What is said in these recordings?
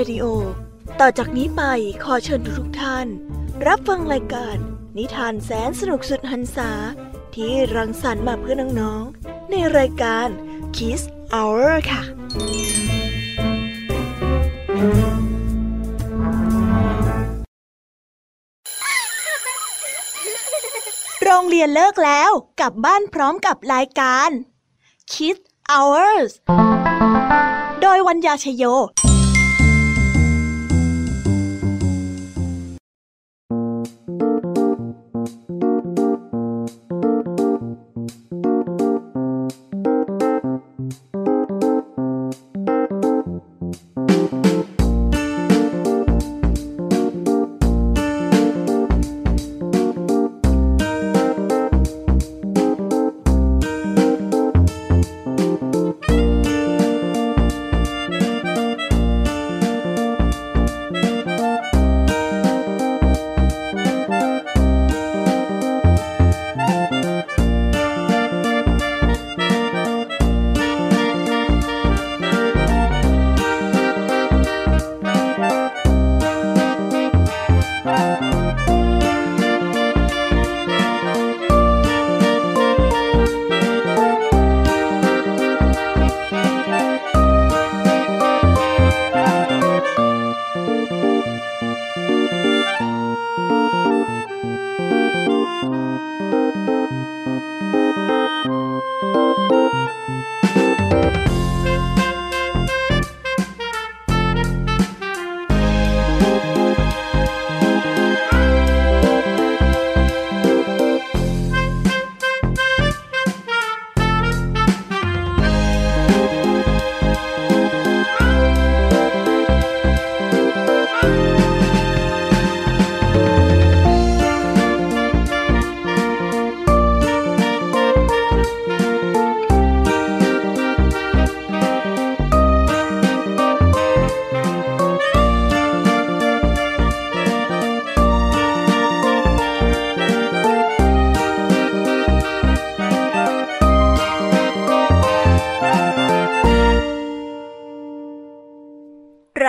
PBS Radio ต่อจากนี้ไปขอเชิญทุกท่าน รับฟังรายการ นิทานแสนสนุกสุดหันษา ที่รังสรรค์มาเพื่อน้องๆ ในรายการ Kiss Hour ค่ะ โรงเรียนเลิกแล้วกลับบ้านพร้อมกับรายการ Kids Hours โดยวัญญาชยโย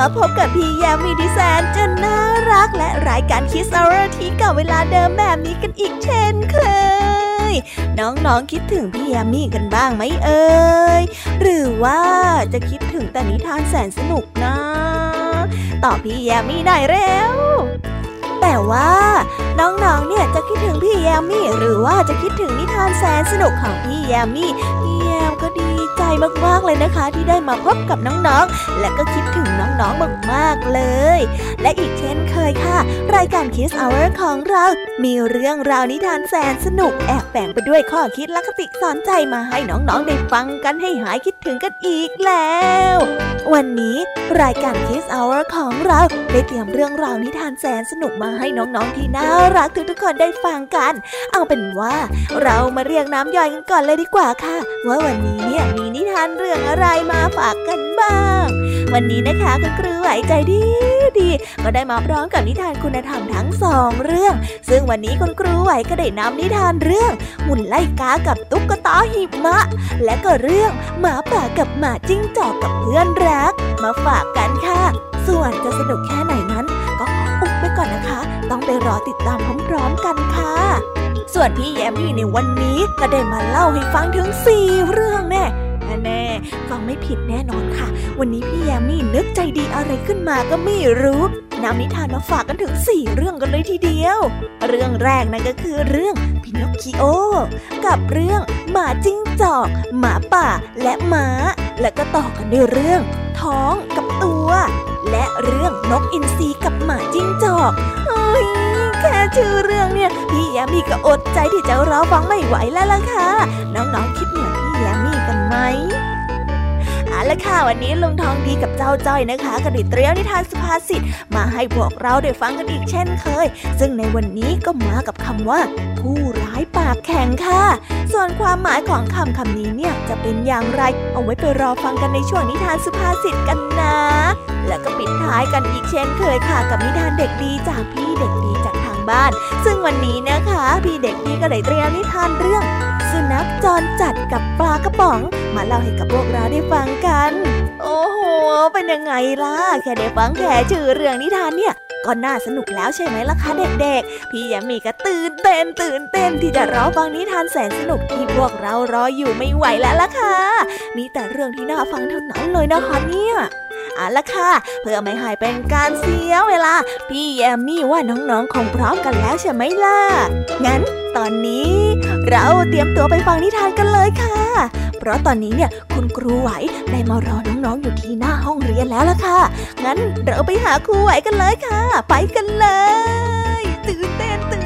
มาพบกับพี่ยามีดิแซนจนน่ารักและรายการคิสอร์ทีก่าเวลาเดิมแบบนี้กันอีกเช่นเคย น้องๆคิดถึงพี่ยามีกันบ้างไหมเอ่ยหรือว่าจะคิดถึงแต่นิทานแสนสนุกนะตอบพี่ยามีได้เร็ว ว่าน้องๆ เนี่ยจะคิดถึงพี่แยมมี่หรือว่าจะคิดถึงนิทานแสนสนุกของพี่แยมมี่พี่แยมก็ดีใจมากๆเลยนะคะ ที่ได้มาพบกับน้องๆ และก็คิดถึงน้องๆ มากๆเลย และอีกเช่น เคยค่ะ รายการ Kiss Hour ของเรา มีเรื่องราวนิทานแสนสนุกแอบแฝงไปด้วยข้อคิดและคติสอนใจมาให้น้องๆ ได้ฟังกันให้หายคิดถึงกันอีกแล้ว วันนี้รายการ Kiss Hour ของเราได้เตรียมเรื่องราวนิทานแสนสนุกมาให้น้องๆ ที่น่ารักทุกๆคนได้ฟังกัน เอาเป็นว่าเรามาเรียงน้ำย่อยกันก่อนเลยดีกว่าค่ะ ว่าวันนี้เนี่ยมีนิทานเรื่องอะไรมาฝากกันบ้าง วันนี้นะคะคุณครูไหวใจดีดีก็ได้มาพร้อมกับนิทานคุณธรรมทั้งสองเรื่อง ซึ่งวันนี้คุณครูไหวก็ได้นำนิทานเรื่องหุ่นไล่กากับตุ๊กตาหิมะ และก็เรื่องหมาป่ากับหมาจิ้งจอกกับเพื่อนรัก มาฝากกันค่ะ ส่วนจะสนุกแค่ไหนนั้น ก็ขออุบไว้ก่อนนะคะ ต้องไปรอติดตามพร้อมๆกันค่ะ ส่วนพี่แยมมี่ในวันนี้ก็ได้มาเล่าให้ฟังถึงสี่เรื่องแน่ แน่ๆฟังไม่ผิดแน่นอนค่ะ วันนี้พี่แยมมี่นึกใจดีอะไรขึ้นมาก็ไม่รู้นำนิทานมาฝากกันถึงสี่เรื่องกันเลยทีเดียว เรื่องแรกนั่นก็คือเรื่องพินอคคิโอ กับเรื่องหมาจิ้งจอก หมาป่าและหมาและก็ต่อกันด้วยเรื่อง ท้องกับตัว และเรื่องนกอินทรีกับหมาจิ้งจอกเฮ้ยแค่ชื่อเรื่องเนี่ย พี่แยมมี่ก็อดใจที่จะรอฟังไม่ไหวแล้วล่ะค่ะ น้องๆคิดเหมือน ไหมเอาละค่ะวันนี้ลุงทองดีกับเจ้าจ้อยนะคะก็ได้เตรียมนิทานสุภาษิตมาให้พวกเราได้ฟังกันอีกเช่นเคย ซึ่งในวันนี้ก็มากับคำว่า ผู้ร้ายปากแข็งค่ะ ส่วนความหมายของคำคำนี้เนี่ยจะเป็นอย่างไร เอาไว้ไปรอฟังกันในช่วงนิทานสุภาษิตกันนะ แล้วก็ปิดท้ายกันอีกเช่นเคยค่ะ กับนิทานเด็กดีจากพี่เด็กดีจากทางบ้าน ซึ่งวันนี้นะคะ พี่เด็กดีก็ได้เตรียมนิทานเรื่อง นัขจรจัดกับปลากระป๋อง มาเล่าให้กับพวกเราได้ฟังกัน โอ้โห เป็นยังไงล่ะ แค่ได้ฟังแค่ชื่อเรื่องนิทานเนี่ยก็น่าสนุกแล้วใช่ไหมล่ะคะเด็กๆ พี่ยามีก็ตื่นเต้นตื่นเต้นที่จะรอฟังนิทานแสนสนุกที่พวกเรารออยู่ไม่ไหวแล้วล่ะค่ะ มีแต่เรื่องที่น่าฟังเท่านั้นเลยนะคะเนี่ยเอาละค่ะ เพื่อไม่ให้เป็นการเสียเวลา พี่แยมมี่ว่าน้องๆคงพร้อมกันแล้วใช่ไหมล่ะ งั้นตอนนี้ เราเตรียมตัวไปฟังนิทานกันเลยค่ะ เพราะตอนนี้เนี่ยคุณครูไหวได้มารอน้องๆอยู่ที่หน้าห้องเรียนแล้วล่ะค่ะ งั้นเราไปหาครูไหวกันเลยค่ะ ไปกันเลย ตื่นเต้นตื่นเต้น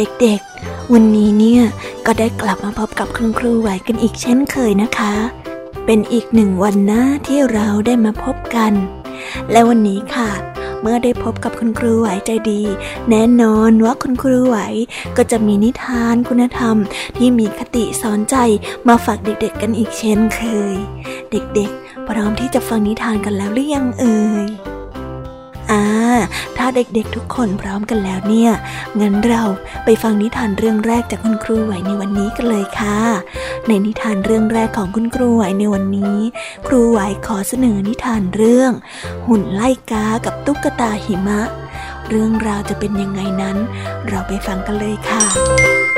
เด็กๆ วันนี้เนี่ยก็ได้กลับมาพบกับคุณครูไหวกันอีกเช่นเคยนะคะ เป็นอีกหนึ่งวันนะที่เราได้มาพบกัน และวันนี้ค่ะ เมื่อได้พบกับคุณครูไหวใจดี แน่นอนว่าคุณครูไหวก็จะมีนิทานคุณธรรม ที่มีคติสอนใจมาฝากเด็กๆ กันอีกเช่นเคย เด็กๆ พร้อมที่จะฟังนิทานกันแล้วหรือยังเอ่ย ถ้าเด็กๆทุกคนพร้อมกันแล้วเนี่ย งั้นเราไปฟังนิทานเรื่องแรกจากคุณครูไหวในวันนี้กันเลยค่ะ ในนิทานเรื่องแรกของคุณครูไหวในวันนี้ ครูไหวขอเสนอนิทานเรื่อง หุ่นไล่กากับตุ๊กตาหิมะ เรื่องราวจะเป็นยังไงนั้น เราไปฟังกันเลยค่ะ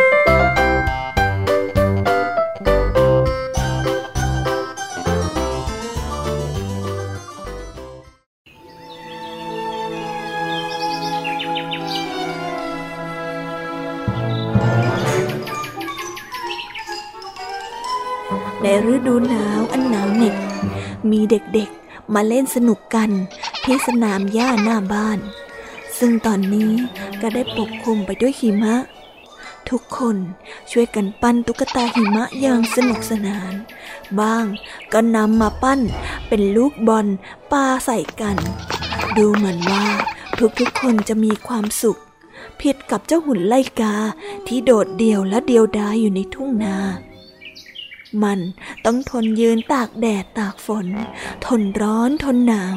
ในฤดูหนาวอันหนาวเหน็บมีเด็กๆมาเล่นสนุกกันที่สนามหญ้าหน้าบ้าน ซึ่งตอนนี้ก็ได้ปกคลุมไปด้วยหิมะ ทุกคนช่วยกันปั้นตุ๊กตาหิมะอย่างสนุกสนาน บ้างก็นำมาปั้นเป็นลูกบอลปาใส่กัน ดูเหมือนว่าทุกๆคนจะมีความสุขผิดกับเจ้าหุ่นไล่กาที่โดดเดี่ยวและเดียวดายอยู่ในทุ่งนา มันต้องทนยืนตากแดดตากฝน ทนร้อนทนหนาว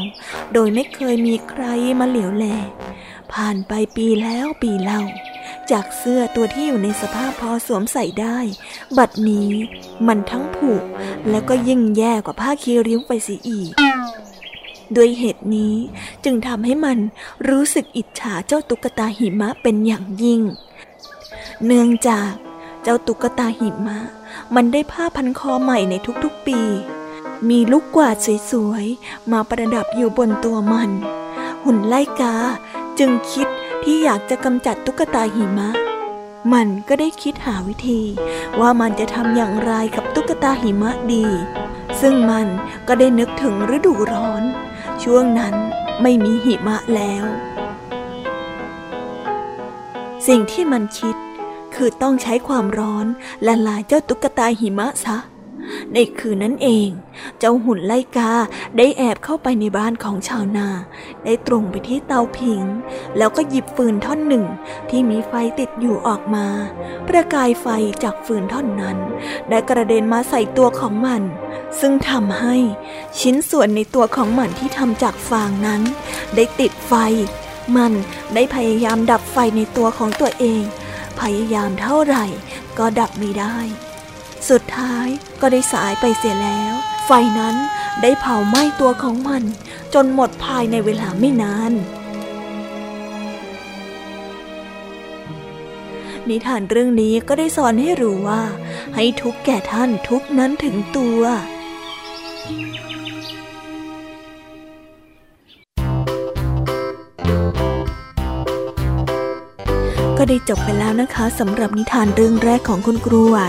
โดยไม่เคยมีใครมาเหลียวแล ผ่านไปปีแล้วปีเล่า จากเสื้อตัวที่อยู่ในสภาพพอสวมใส่ได้ บัดนี้มันทั้งผุแล้วก็ยิ่งแย่กว่าผ้าคีริ้วไปเสียอีกด้วยเหตุนี้จึงทำให้มันรู้สึกอิจฉาเจ้าตุ๊กตาหิมะเป็นอย่างยิ่ง เนื่องจากเจ้าตุ๊กตาหิมะ มันได้ผ้าพันคอใหม่ในทุกๆปี มีลูกกวาดสวยๆ มาประดับอยู่บนตัวมัน หุ่นไล่กาจึงคิดที่อยากจะกำจัดตุ๊กตาหิมะ มันก็ได้คิดหาวิธี ว่ามันจะทำอย่างไรกับตุ๊กตาหิมะดี ซึ่งมันก็ได้นึกถึงฤดูร้อน ช่วงนั้นไม่มีหิมะแล้ว สิ่งที่มันคิด คือต้องใช้ความร้อนละลายเจ้าตุ๊กตาหิมะซะ ในคืนนั้นเอง เจ้าหุ่นไลกาได้แอบเข้าไปในบ้านของชาวนา ได้ตรงไปที่เตาผิง แล้วก็หยิบฟืนท่อนหนึ่งที่มีไฟติดอยู่ออกมา ประกายไฟจากฟืนท่อนนั้น ได้กระเด็นมาใส่ตัวของมัน ซึ่งทำให้ชิ้นส่วนในตัวของมันที่ทำจากฟางนั้น ได้ติดไฟ มันได้พยายามดับไฟในตัวของตัวเอง พยายามเท่าไหร่ ก็ดับไม่ได้ สุดท้ายก็ได้สายไปเสียแล้ว ไฟนั้นได้เผาไหม้ตัวของมัน จนหมดภายในเวลาไม่นาน นิทานเรื่องนี้ก็ได้สอนให้รู้ว่า ให้ทุกแก่ท่านทุกนั้นถึงตัว ได้จบไปแล้วนะคะสำหรับนิทานเรื่องแรกของคุณครูไหว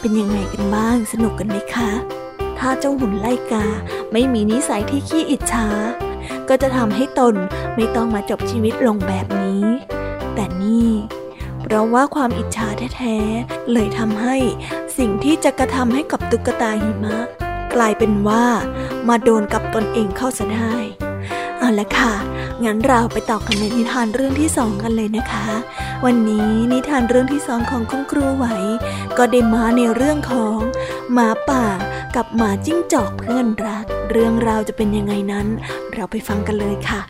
เป็นยังไงกันบ้างสนุกกันไหมคะ ถ้าเจ้าหุ่นไล่กาไม่มีนิสัยที่ขี้อิจฉาก็จะทำให้ตนไม่ต้องมาจบชีวิตลงแบบนี้ แต่นี่เพราะว่าความอิจฉาแท้ๆเลยทำให้สิ่งที่จะกระทำให้กับตุ๊กตาหิมะ กลายเป็นว่ามาโดนกับตนเองเข้าซะได้ เอาละค่ะ งั้นเราไปต่อกันในนิทานเรื่องที่สองกันเลยนะคะ วันนี้นิทานเรื่องที่สองของคุณครูไหว ก็ได้มาในเรื่องของหมาป่ากับหมาจิ้งจอกเพื่อนรัก เรื่องราวจะเป็นยังไงนั้น เราไปฟังกันเลยค่ะ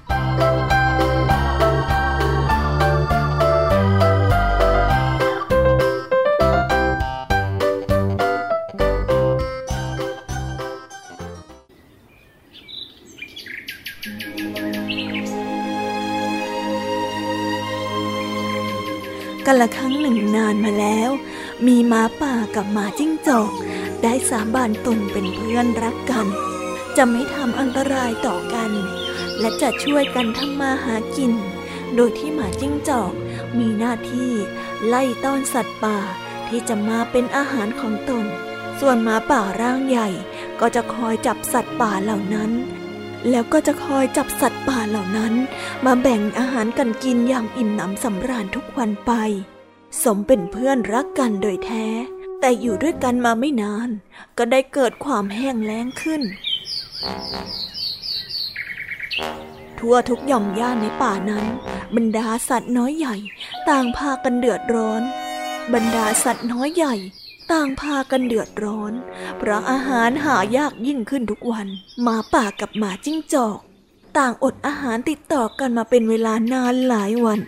กันละครั้งหนึ่งนานมาแล้ว มีหมาป่ากับหมาจิ้งจอก ได้สาบานตนเป็นเพื่อนรักกัน จะไม่ทำอันตรายต่อกัน และจะช่วยกันทำมาหากิน โดยที่หมาจิ้งจอกมีหน้าที่ไล่ต้อนสัตว์ป่าที่จะมาเป็นอาหารของตน ส่วนหมาป่าร่างใหญ่ก็จะคอยจับสัตว์ป่าเหล่านั้น แล้วก็จะคอยจับสัตว์ป่าเหล่านั้น มาแบ่งอาหารกันกินอย่างอิ่มหนำสำราญทุกวันไป สมเป็นเพื่อนรักกันโดยแท้ แต่อยู่ด้วยกันมาไม่นาน ก็ได้เกิดความแห้งแล้งขึ้น ทั่วทุกหย่อมย่านในป่านั้น บรรดาสัตว์น้อยใหญ่ ต่างพากันเดือดร้อน บรรดาสัตว์น้อยใหญ่ ต่างพากันเดือดร้อน เพราะอาหารหายากยิ่งขึ้นทุกวัน หมาป่ากับหมาจิ้งจอก ต่างอดอาหารติดต่อกันมาเป็นเวลานานหลายวัน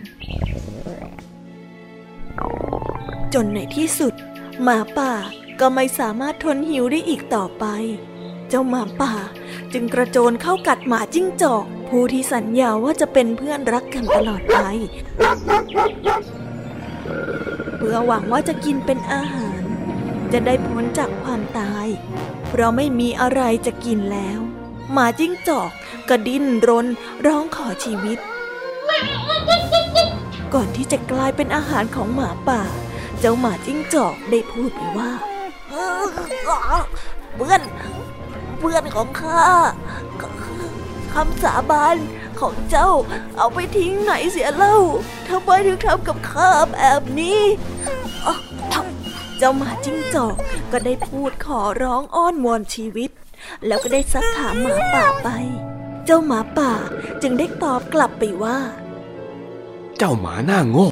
จนในที่สุด หมาป่าก็ไม่สามารถทนหิวได้อีกต่อไป เจ้าหมาป่าจึงกระโจนเข้ากัดหมาจิ้งจอก ผู้ที่สัญญาว่าจะเป็นเพื่อนรักกันตลอดไปเพื่อหวังว่าจะกินเป็นอาหาร จะได้พ้นจากความตาย เพราะไม่มีอะไรจะกินแล้ว หมาจิ้งจอกกระดิ้นรนร้องขอชีวิต ก่อนที่จะกลายเป็นอาหารของหมาป่า เจ้าหมาจิ้งจอกได้พูดไปว่าเพื่อนเพื่อนของข้าคำสาบานของเจ้าเอาไปทิ้งไหนเสียเล่าทำไมถึงทำกับข้าแบบนี้ เจ้าหมาจิ้งจอกก็ได้พูดขอร้องอ้อนวอนชีวิต แล้วก็ได้ซักถามหมาป่าไป เจ้าหมาป่าจึงได้ตอบกลับไปว่า เจ้าหมาหน้าโง่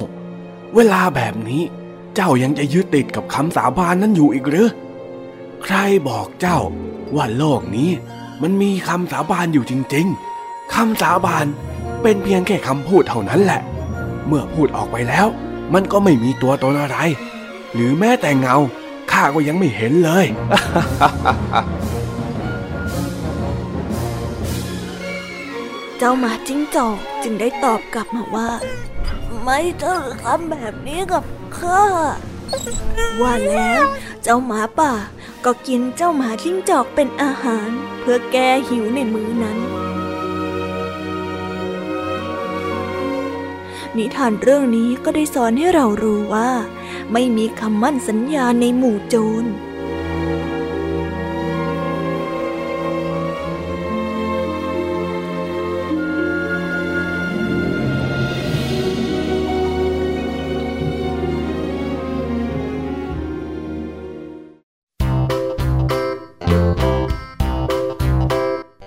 เวลาแบบนี้เจ้ายังจะยึดติดกับคำสาบานนั้นอยู่อีกหรือ ใครบอกเจ้าว่าโลกนี้มันมีคำสาบานอยู่จริง ๆ คำสาบานเป็นเพียงแค่คำพูดเท่านั้นแหละ เมื่อพูดออกไปแล้ว มันก็ไม่มีตัวตนอะไร หรือแม้แต่เงาข้าก็ยังไม่เห็นเลย เจ้าหมาจิ้งจอกจึงได้ตอบกลับมาว่า ไม่เจอคำแบบนี้กับข้าว่าแล้ว เจ้าหมาป่า ก็กินเจ้าหมาจิ้งจอกเป็นอาหาร เพื่อแก้หิวในมื้อนั้น นิทานเรื่องนี้ก็ได้สอนให้เรารู้ว่า ไม่มีคำมั่นสัญญาในหมู่โจร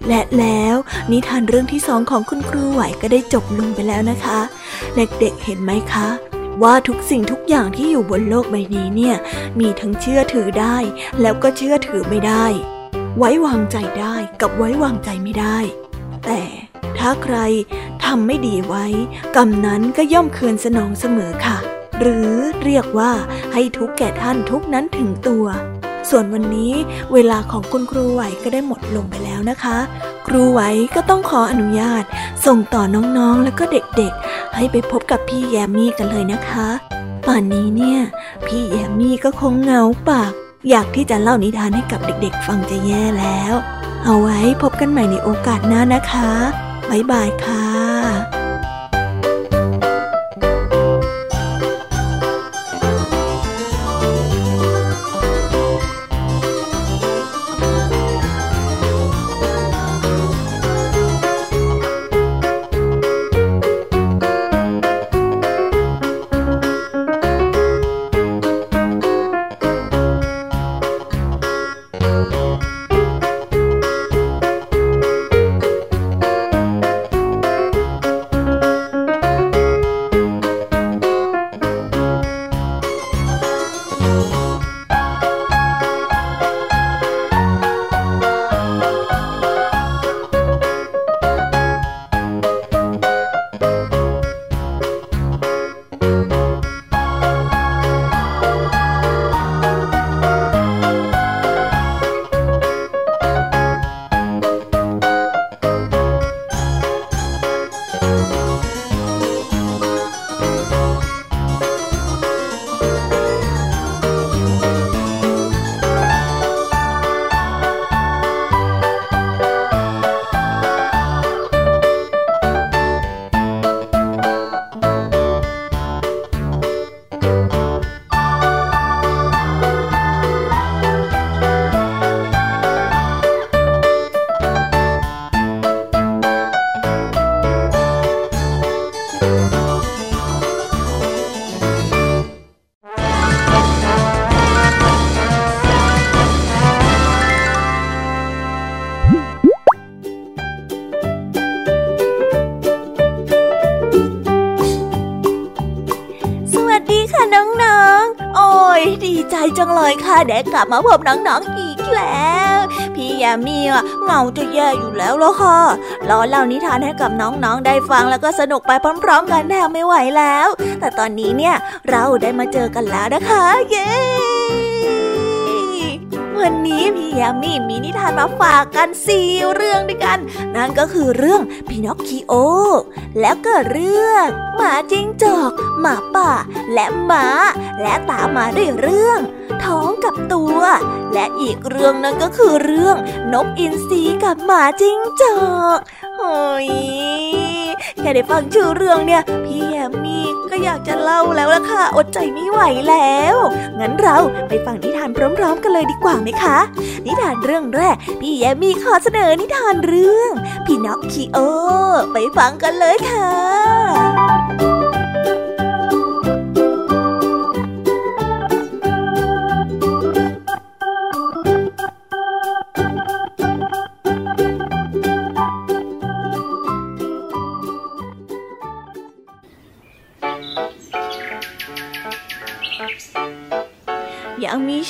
และแล้วนิทานเรื่องที่สองของคุณครูไหวก็ได้จบลงไปแล้วนะคะ เด็กๆเห็นไหมคะ ว่าทุกสิ่งทุกอย่างที่อยู่บนโลกใบนี้เนี่ย มีทั้งเชื่อถือได้ แล้วก็เชื่อถือไม่ได้ ไว้วางใจได้กับไว้วางใจไม่ได้ แต่ถ้าใครทำไม่ดีไว้ กรรมนั้นก็ย่อมคืนสนองเสมอค่ะ หรือเรียกว่าให้ทุกแก่ท่านทุกนั้นถึงตัว ส่วนวันนี้เวลาของคุณครูไหวก็ได้หมดลงไปแล้วนะคะ ครูไหวก็ต้องขออนุญาต ส่งต่อน้องๆ แล้วก็เด็กๆ ให้ไปพบกับพี่แยมมี่กันเลยนะคะ ป่านนี้เนี่ย พี่แยมมี่ก็คงเหงาปาก อยากที่จะเล่านิทานให้กับเด็กๆ ฟังจะแย่แล้ว เอาไว้พบกันใหม่ในโอกาสหน้านะคะ บ๊ายบายค่ะ ได้กลับมาพบน้องๆอีกแล้ว พี่ยมมี่อะเหงาจะแย่อยู่แล้วล่ะค่ะรอเล่านิทานให้กับน้องๆได้ฟังแล้วก็สนุกไปพร้อม ๆ กันแทบไม่ไหวแล้ว แต่ตอนนี้เนี่ยเราได้มาเจอกันแล้วนะคะ เย้วันนี้พี่ยามีมีนิทานมาฝากกันสี่เรื่องด้วยกัน นั่นก็คือเรื่องพินอคคิโอ แล้วก็เรื่องหมาจิ้งจอก หมาป่า และหมา และตามมาด้วยเรื่อง กับตัว และอีกเรื่องนั้นก็คือเรื่องนกอินทรีกับหมาจิ้งจอกโอ้ยแค่ได้ฟังชื่อเรื่องเนี่ย พี่แยมมี่ก็อยากจะเล่าแล้วล่ะค่ะ อดใจไม่ไหวแล้ว งั้นเราไปฟังนิทานพร้อมๆกันเลยดีกว่าไหมคะ นิทานเรื่องแรก พี่แยมมี่ขอเสนอนิทานเรื่อง พี่น็อกคิโอ ไปฟังกันเลยค่ะ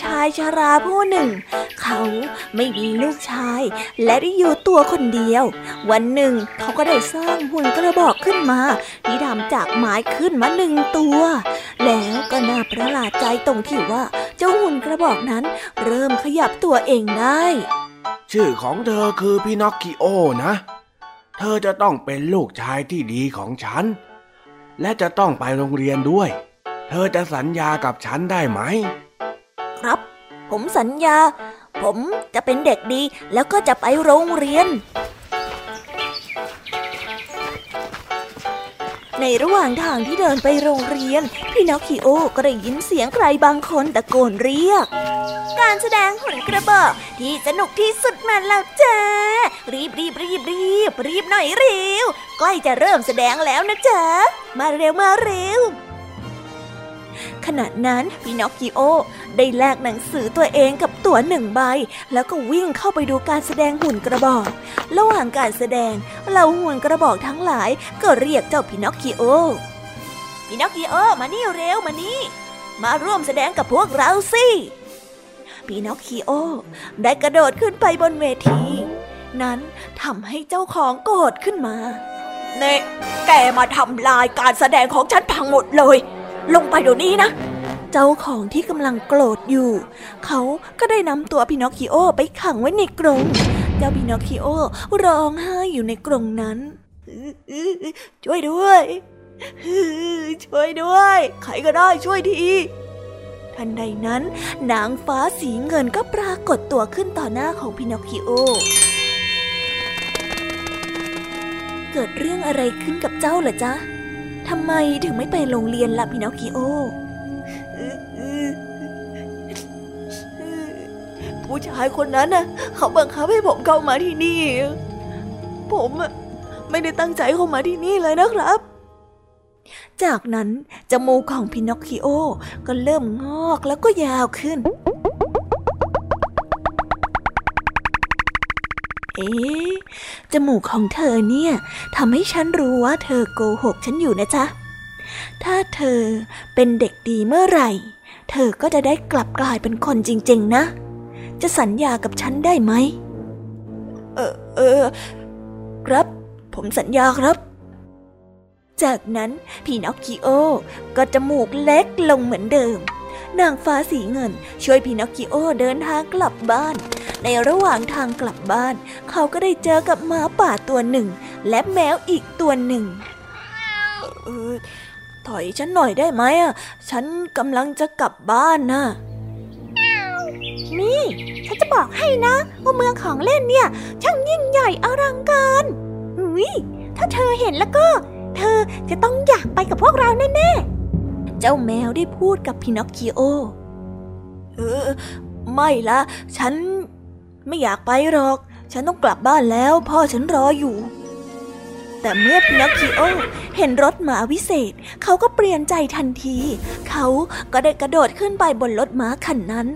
ชายชาราผู้หนึ่ง เขาไม่มีลูกชาย และได้อยู่ตัวคนเดียว วันหนึ่งเขาก็ได้สร้างหุ่นกระบอกขึ้นมาที่ทำจากไม้ขึ้นมาหนึ่งตัว แล้วก็น่าประหลาดใจตรงที่ว่า เจ้าหุ่นกระบอกนั้นเริ่มขยับตัวเองได้ ชื่อของเธอคือพี่นอคคิโอนะ เธอจะต้องเป็นลูกชายที่ดีของฉัน และจะต้องไปโรงเรียนด้วย เธอจะสัญญากับฉันได้ไหม ครับ ผมสัญญา ผมจะเป็นเด็กดีแล้วก็จะไปโรงเรียน ในระหว่างทางที่เดินไปโรงเรียน พี่นอคคิโอก็ได้ยินเสียงใครบางคนตะโกนเรียก การแสดงหุ่นกระบอกที่สนุกที่สุดมาแล้วจ้ารีบรีบรีบรีบรีบหน่อยเร็วใกล้จะเริ่มแสดงแล้วนะจ๊ะมาเร็วมาเร็ว ขณะนั้นพี่นอคคิโอได้แลกหนังสือตัวเองกับตั๋วหนึ่งใบ แล้วก็วิ่งเข้าไปดูการแสดงหุ่นกระบอก ระหว่างการแสดงเหล่าหุ่นกระบอกทั้งหลายก็เรียกเจ้าพี่นอคคิโอพี่นอคคิโอมานี่เร็วมานี่ มาร่วมแสดงกับพวกเราสิพี่นอคคิโอได้กระโดดขึ้นไปบนเวที นั้นทำให้เจ้าของโกรธขึ้นมาเน่แกมาทำลายการแสดงของฉันพังหมดเลย ลงไปเดี๋ยวนี้นะ เจ้าของที่กำลังโกรธอยู่ เขาก็ได้นำตัวพินอคคิโอไปขังไว้ในกรงเจ้าพินอคคิโอร้องไห้อยู่ในกรงนั้น ช่วยด้วย ช่วยด้วย ใครก็ได้ช่วยทีทันใดนั้นนางฟ้าสีเงินก็ปรากฏตัวขึ้นต่อหน้าของพินอคคิโอ เกิดเรื่องอะไรขึ้นกับเจ้าเหรอจ๊ะ ทำไมถึงไม่ไปโรงเรียนล่ะพินอคคิโอ ผู้ชายคนนั้นน่ะ เขาบังคับให้ผมเข้ามาที่นี่ ผมไม่ได้ตั้งใจเข้ามาที่นี่เลยนะครับ จากนั้นจมูกของพินอคคิโอก็เริ่มงอกแล้วก็ยาวขึ้น เอ๊ะจมูกของเธอเนี่ยทำให้ฉันรู้ว่าเธอโกหกฉันอยู่นะจ๊ะ ถ้าเธอเป็นเด็กดีเมื่อไหร่ เธอก็จะได้กลับกลายเป็นคนจริง ๆ นะ จะสัญญากับฉันได้ไหม เออเออครับ ผมสัญญาครับจากนั้นพี่นอคคิโอก็จมูกเล็กลงเหมือนเดิม นางฟ้าสีเงิน ช่วยพี่นอคคิโอเดินทางกลับบ้าน ในระหว่างทางกลับบ้าน เขาก็ได้เจอกับหมาป่าตัวหนึ่ง และแมวอีกตัวหนึ่งถอยฉันหน่อยได้ไหมอะ ฉันกำลังจะกลับบ้านนะนี่ ฉันจะบอกให้นะว่าเมืองของเล่นเนี่ยช่างยิ่งใหญ่อลังการอุ้ยถ้าเธอเห็นแล้วก็ เธอจะต้องอยากไปกับพวกเราแน่ๆ เจ้าแมวได้พูดกับพินอคคิโอ เออ ไม่ละ ฉันไม่อยากไปหรอก ฉันต้องกลับบ้านแล้ว พ่อฉันรออยู่ แต่เมื่อพินอคคิโอเห็นรถหมาวิเศษ เขาก็เปลี่ยนใจทันที เขาก็ได้กระโดดขึ้นไปบนรถม้าคันนั้น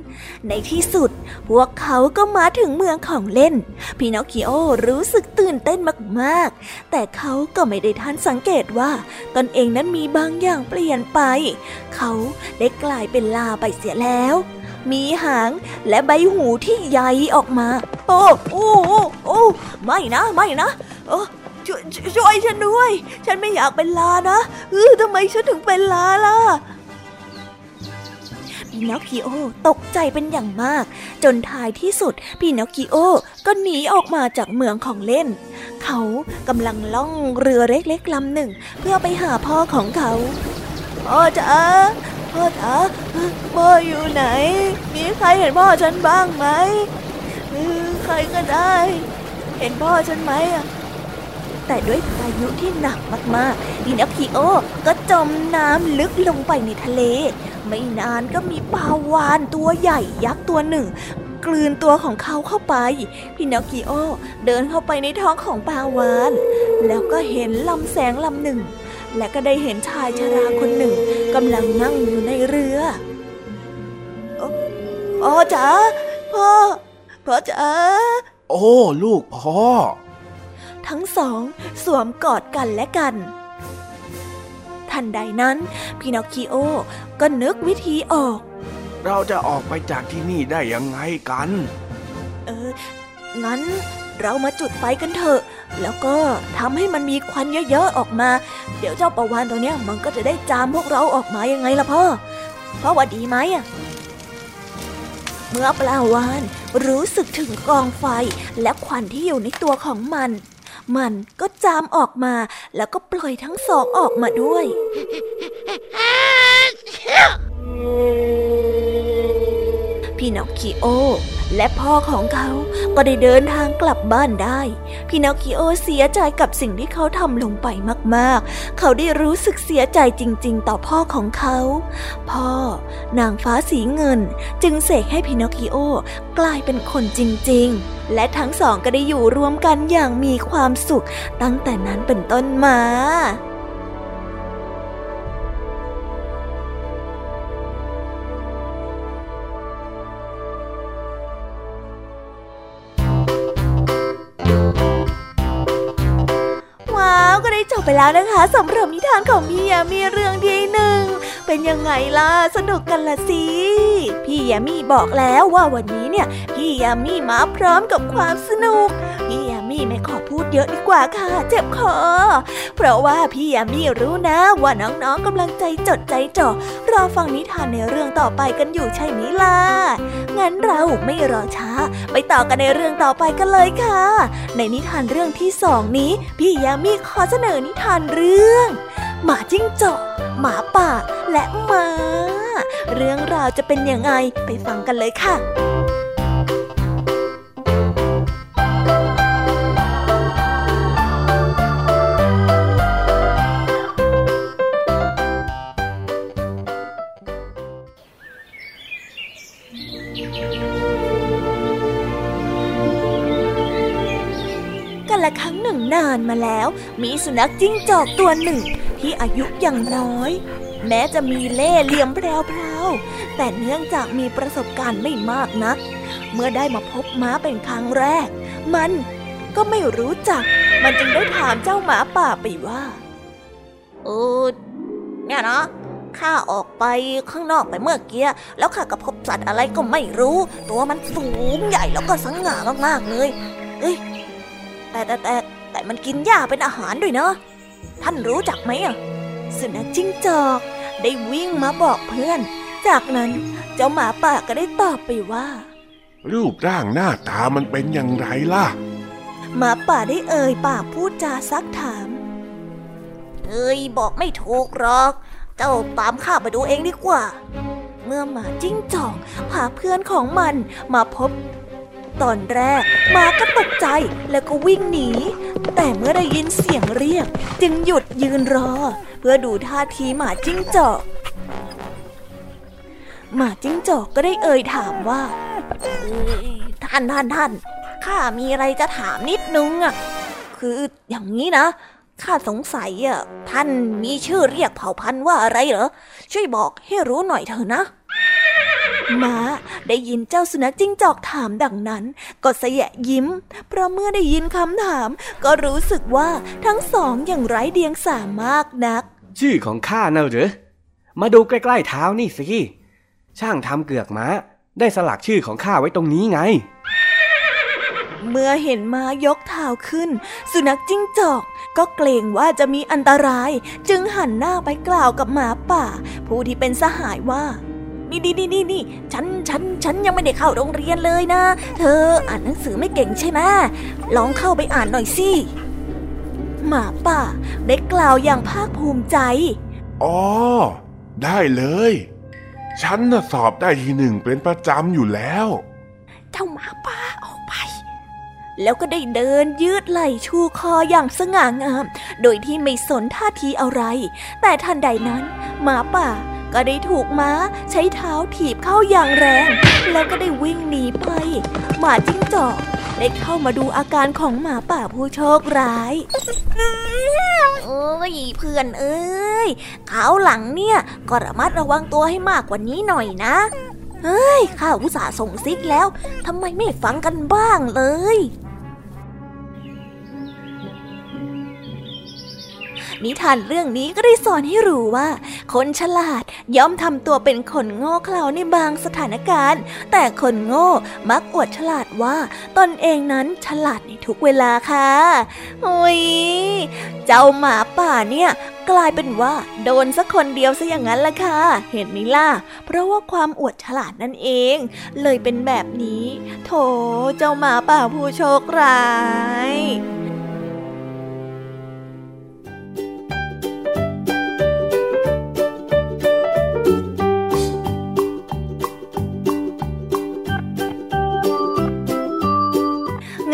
ในที่สุด พวกเขาก็มาถึงเมืองของเล่น พินอคคิโอรู้สึกตื่นเต้นมากๆ แต่เขาก็ไม่ได้ทันสังเกตว่า ตนเองนั้นมีบางอย่างเปลี่ยนไป เขาได้กลายเป็นลาไปเสียแล้วมีหางและใบหูที่ใหญ่ออกมา โอ้ โอ้ โอ้ ไม่นะ ไม่นะโอ้ ช่วยช่วยฉันด้วย ฉันไม่อยากเป็นลานะเออทำไมฉันถึงเป็นลาล่ะพี่นอคคิโอตกใจเป็นอย่างมาก จนท้ายที่สุดพี่นอคคิโอก็หนีออกมาจากเมืองของเล่น เขากำลังล่องเรือเล็กๆลำหนึ่ง เพื่อไปหาพ่อของเขา พ่อจ๋าพ่อจ๋าพ่ออยู่ไหน มีใครเห็นพ่อฉันบ้างไหมใครก็ได้ เห็นพ่อฉันไหมอะ แต่ด้วยพายุที่หนักมากๆดินอคิโอก็จมน้ำลึกลงไปในทะเล ไม่นานก็มีปลาวานตัวใหญ่ยักษ์ตัวหนึ่ง กลืนตัวของเขาเข้าไป พี่นอคิโอเดินเข้าไปในท้องของปลาวาน แล้วก็เห็นลำแสงลำหนึ่ง และก็ได้เห็นชายชราคนหนึ่งกำลังนั่งอยู่ในเรือพ่อจ๋าพ่อพ่อจ๋าโอ้ ลูกพ่อ ทั้งสอง สวมกอดกันและกัน ทันใดนั้นพินอคคิโอก็นึกวิธีออก เราจะออกไปจากที่นี่ได้ยังไงกัน เออ งั้นเรามาจุดไฟกันเถอะ แล้วก็ทำให้มันมีควันเยอะๆออกมา เดี๋ยวเจ้าประวานตัวเนี้ยมันก็จะได้จามพวกเราออกมายังไงล่ะพ่อ พ่อว่าดีไหมอะเมื่อปลาวานรู้สึกถึงกองไฟและควันที่อยู่ในตัวของมัน มันก็จามออกมา แล้วก็ปล่อยทั้งสองออกมาด้วย พี่นอคคิโอ และพ่อของเขาก็ได้เดินทางกลับบ้านได้ พี่นอคคิโอเสียใจกับสิ่งที่เขาทำลงไปมากๆ เขาได้รู้สึกเสียใจจริง ๆ ต่อพ่อของเขา พ่อนางฟ้าสีเงินจึงเสกให้พี่นอคคิโอกลายเป็นคนจริง ๆ และทั้งสองก็ได้อยู่รวมกันอย่างมีความสุขตั้งแต่นั้นเป็นต้นมา ไปแล้วนะคะสำหรับนิทานของพี่ยามีเรื่องที่หนึ่งเป็นยังไงล่ะสนุกกันละสิพี่ยามีบอกแล้วว่าวันนี้เนี่ยพี่ยามีมาพร้อมกับความสนุกพี่ยา มีไม่ขอพูดเยอะดีกว่าค่ะ เจ็บคอ เพราะว่าพี่ยามีรู้นะว่าน้องๆกำลังใจจดใจจ่อรอฟังนิทานในเรื่องต่อไปกันอยู่ใช่ไหมล่ะ งั้นเราไม่รอช้า ไปต่อกันในเรื่องต่อไปกันเลยค่ะ ในนิทานเรื่องที่สองนี้ พี่ยามีขอเสนอนิทานเรื่อง หมาจิ้งจอกหมาป่าและหมา เรื่องราวจะเป็นยังไงไปฟังกันเลยค่ะานมาแล้ว มีสุนัขจิ้งจอกตัวหนึ่ง ที่อายุยังน้อย แม้จะมีเล่เหลี่ยมแพรวๆแต่เนื่องจากมีประสบการณ์ไม่มากนัก เมื่อได้มาพบม้าเป็นครั้งแรก มันก็ไม่รู้จัก มันจึงได้ถามเจ้าหมาป่าไปว่าเออเนี่ยนะข้าออกไปข้างนอกไปเมื่อกี้แล้วข้าก็พบสัตว์อะไรก็ไม่รู้ ตัวมันสูงใหญ่แล้วก็สง่ามากๆเลย เอ้ยแต่แต่แต่ แต่มันกินหญ้าเป็นอาหารด้วยเนาะท่านรู้จักไหมอะสุนัขจิ้งจอก ได้วิ่งมาบอกเพื่อน จากนั้นเจ้าหมาป่าก็ได้ตอบไปว่า รูปร่างหน้าตามันเป็นอย่างไรล่ะ หมาป่าได้เอ่ยปากพูดจาซักถามเอ้ยบอกไม่ถูกหรอก เจ้าตามข้าไปดูเองดีกว่า เมื่อหมาจิ้งจอกพาเพื่อนของมันมาพบ ตอนแรกหมาก็ตกใจแล้วก็วิ่งหนี แต่เมื่อได้ยินเสียงเรียก จึงหยุดยืนรอ เพื่อดูท่าทีหมาจิ้งจอก หมาจิ้งจอกก็ได้เอ่ยถามว่าท่านท่านท่านข้ามีอะไรจะถามนิดนึงอะ คืออย่างนี้นะข้าสงสัยอะท่านมีชื่อเรียกเผ่าพันธุ์ว่าอะไรเหรอช่วยบอกให้รู้หน่อยเถอะนะ ม้าได้ยินเจ้าสุนัขจิ้งจอกถามดังนั้น ก็เสยยิ้ม เพราะเมื่อได้ยินคำถาม ก็รู้สึกว่าทั้งสองอย่างไร้เดียงสามากนัก ชื่อของข้าเน่าหรือมาดูใกล้ๆเท้านี่สิช่างทำเกือกม้า ได้สลักชื่อของข้าไว้ตรงนี้ไง เมื่อเห็นม้ายกเท้าขึ้น สุนัขจิ้งจอกก็เกรงว่าจะมีอันตราย จึงหันหน้าไปกล่าวกับหมาป่า ผู้ที่เป็นสหายว่า นี่นี่นี่นี่ฉันฉันฉันยังไม่ได้เข้าโรงเรียนเลยนะ เธออ่านหนังสือไม่เก่งใช่ไหมลองเข้าไปอ่านหน่อยสิหมาป่าได้กล่าวอย่างภาคภูมิใจ อ๋อ ได้เลย ฉันน่ะสอบได้ทีหนึ่งเป็นประจำอยู่แล้ว เจ้าหมาป่าออกไป แล้วก็ได้เดินยืดไหล่ชูคออย่างสง่างาม โดยที่ไม่สนท่าทีอะไร แต่ทันใดนั้น หมาป่า ก็ได้ถูกม้าใช้เท้าถีบเข้าอย่างแรง แล้วก็ได้วิ่งหนีไป หมาจิ้งจอกได้เข้ามาดูอาการของหมาป่าผู้โชคร้ายเอ้ยเพื่อนเอ้ยขาหลังเนี่ยก็ระมัดระวังตัวให้มากกว่านี้หน่อยนะ เฮ้ยข้าอุตส่าห์ส่งซิกแล้วทำไมไม่ฟังกันบ้างเลย นิทานเรื่องนี้ก็ได้สอนให้รู้ว่า คนฉลาดย่อมทำตัวเป็นคนโง่เขลาในบางสถานการณ์ แต่คนโง่มักอวดฉลาดว่า ตนเองนั้นฉลาดในทุกเวลาค่ะโอ้ยเจ้าหมาป่าเนี่ยกลายเป็นว่าโดนสักคนเดียวซะอย่างนั้นละค่ะ เห็นไหมล่ะ เพราะว่าความอวดฉลาดนั่นเอง เลยเป็นแบบนี้ โถเจ้าหมาป่าผู้โชคร้าย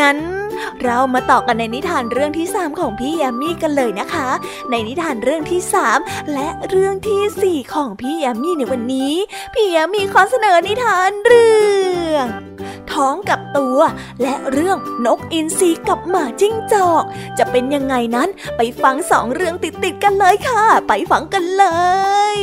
งั้น เรามาต่อกันในนิทานเรื่องที่ 3 ของพี่ยามีกันเลยนะคะ ในนิทานเรื่องที่ 3 และเรื่องที่ 4 ของพี่ยามีในวันนี้ พี่ยามีขอเสนอนิทานเรื่อง ท้องกับตัวและเรื่องนกอินทรีกับหมาจิ้งจอก จะเป็นยังไงนั้นไปฟังสองเรื่องติดๆกันเลยค่ะ ไปฟังกันเลย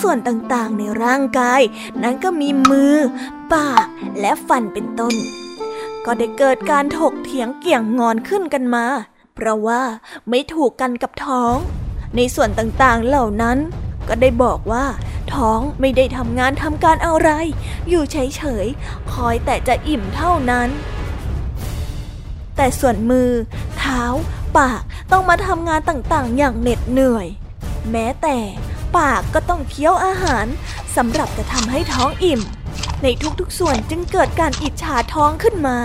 ส่วนต่างๆในร่างกาย นั้นก็มีมือ ปาก และฟันเป็นต้น ก็ได้เกิดการถกเถียงเกี่ยงงอนขึ้นกันมา เพราะว่าไม่ถูกกันกับท้อง ในส่วนต่างๆเหล่านั้น ก็ได้บอกว่า ท้องไม่ได้ทำงานทำการอะไร อยู่เฉยๆ คอยแต่จะอิ่มเท่านั้นแต่ส่วนมือ เท้า ปากต้องมาทำงานต่างๆ อย่างเหน็ดเหนื่อย แม้แต่ ปากก็ต้องเคี้ยวอาหารสำหรับจะทำให้ท้องอิ่ม ในทุกๆส่วนจึงเกิดการอิจฉาท้องขึ้นมา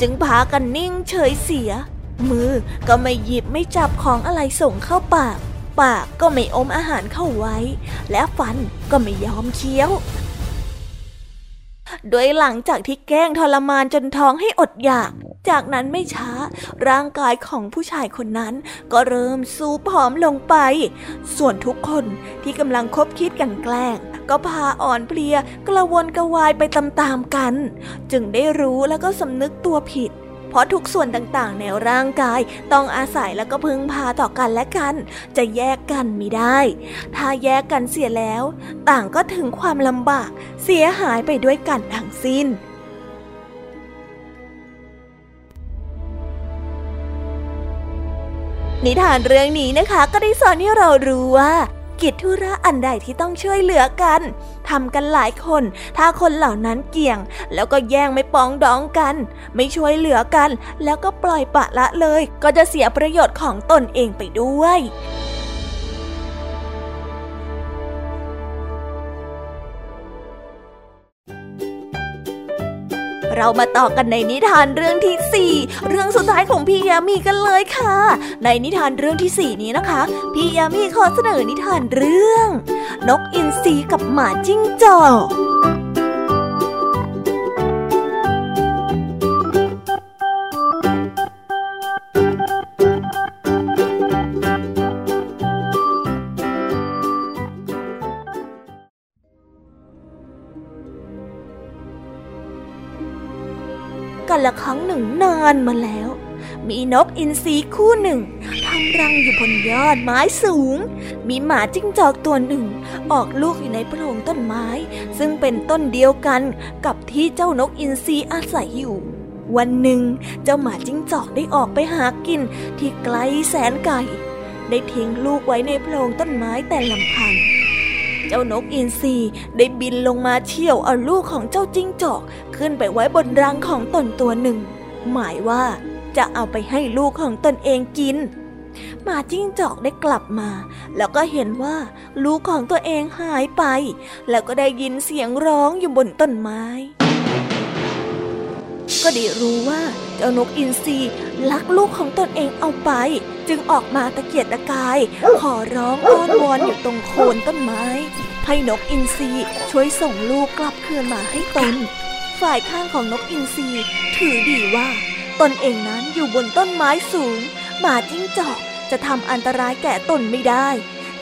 จึงพากันนิ่งเฉยเสีย มือก็ไม่หยิบไม่จับของอะไรส่งเข้าปาก ปากก็ไม่อมอาหารเข้าไว้ และฟันก็ไม่ยอมเคี้ยว โดยหลังจากที่แกล้งทรมานจนท้องให้อดอยาก จากนั้นไม่ช้า ร่างกายของผู้ชายคนนั้นก็เริ่มสูบผอมลงไป ส่วนทุกคนที่กำลังคบคิดกันแกล้ง ก็พาอ่อนเพลียกระวนกระวายไปตามๆกัน จึงได้รู้แล้วก็สำนึกตัวผิด เพราะทุกส่วนต่างๆ ในร่างกายต้องอาศัยแล้วก็พึ่งพาต่อกันและกัน จะแยกกันไม่ได้ ถ้าแยกกันเสียแล้ว ต่างก็ถึงความลำบาก เสียหายไปด้วยกันทั้งสิ้นนิทานเรื่องนี้นะคะก็ได้สอนให้เรารู้ว่า กิจธุระอันใดที่ต้องช่วยเหลือกันทำกันหลายคน ถ้าคนเหล่านั้นเกี่ยง แล้วก็แย่งไม่ปองดองกัน ไม่ช่วยเหลือกัน แล้วก็ปล่อยปะละเลย ก็จะเสียประโยชน์ของตนเองไปด้วย เรามาต่อกันในนิทานเรื่องที่ 4 เรื่องสุดท้ายของพี่ยามีกันเลยค่ะ ในนิทานเรื่องที่ 4 นี้นะคะ พี่ยามีขอเสนอนิทานเรื่อง นกอินทรีกับหมาจิ้งจอก กันละครั้งหนึ่งนานมาแล้ว มีนกอินทรีคู่หนึ่งทำรังอยู่บนยอดไม้สูง มีหมาจิ้งจอกตัวหนึ่ง ออกลูกอยู่ในโพรงต้นไม้ ซึ่งเป็นต้นเดียวกันกับที่เจ้านกอินทรีอาศัยอยู่ วันหนึ่งเจ้าหมาจิ้งจอกได้ออกไปหากินที่ไกลแสนไกลได้ทิ้งลูกไว้ในโพรงต้นไม้แต่ลำพัง เจ้านกอินทรีได้บินลงมาเชี่ยวเอาลูกของเจ้าจิ้งจอก ขึ้นไปไว้บนรังของตนตัวหนึ่ง หมายว่าจะเอาไปให้ลูกของตนเองกินหมาจิ้งจอกได้กลับมา แล้วก็เห็นว่าลูกของตัวเองหายไป แล้วก็ได้ยินเสียงร้องอยู่บนต้นไม้ ก็ได้รู้ว่าเจ้านกอินทรีลักลูกของตนเองเอาไป จึงออกมาตะเกียกตะกาย ขอร้องอ้อนวอนอยู่ตรงโคนต้นไม้ ให้นกอินทรีช่วยส่งลูกกลับคืนมาให้ตน ฝ่ายข้างของนกอินทรีถือดีว่า ตนเองนั้นอยู่บนต้นไม้สูงหมาจิ้งจอกจะทำอันตรายแก่ตนไม่ได้